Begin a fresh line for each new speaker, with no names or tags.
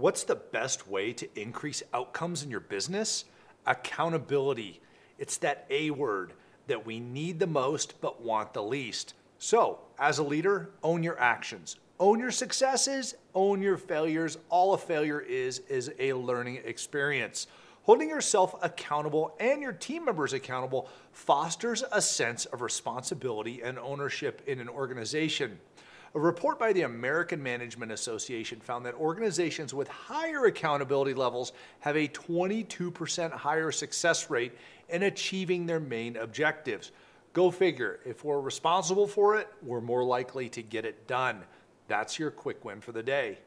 What's the best way to increase outcomes in your business? Accountability. It's that A word that we need the most but want the least. So, as a leader, own your actions, own your successes, own your failures. All a failure is, is a learning experience. Holding yourself accountable and your team members accountable fosters a sense of responsibility and ownership in an organization. A report by the American Management Association found that organizations with higher accountability levels have a 22% higher success rate in achieving their main objectives. Go figure, if we're responsible for it, we're more likely to get it done. That's your quick win for the day.